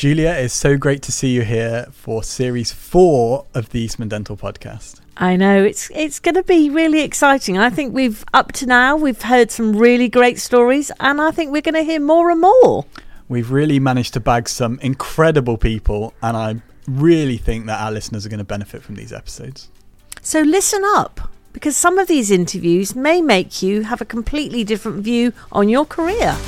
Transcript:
Julia, it's so great to see you here for series four of the Eastman Dental podcast. I know it's it's going to be really exciting. I think we've up to now we've heard some really great stories, and I think we're going to hear more and more. We've really managed to bag some incredible people, and I really think that our listeners are going to benefit from these episodes. So listen up, because some of these interviews may make you have a completely different view on your career.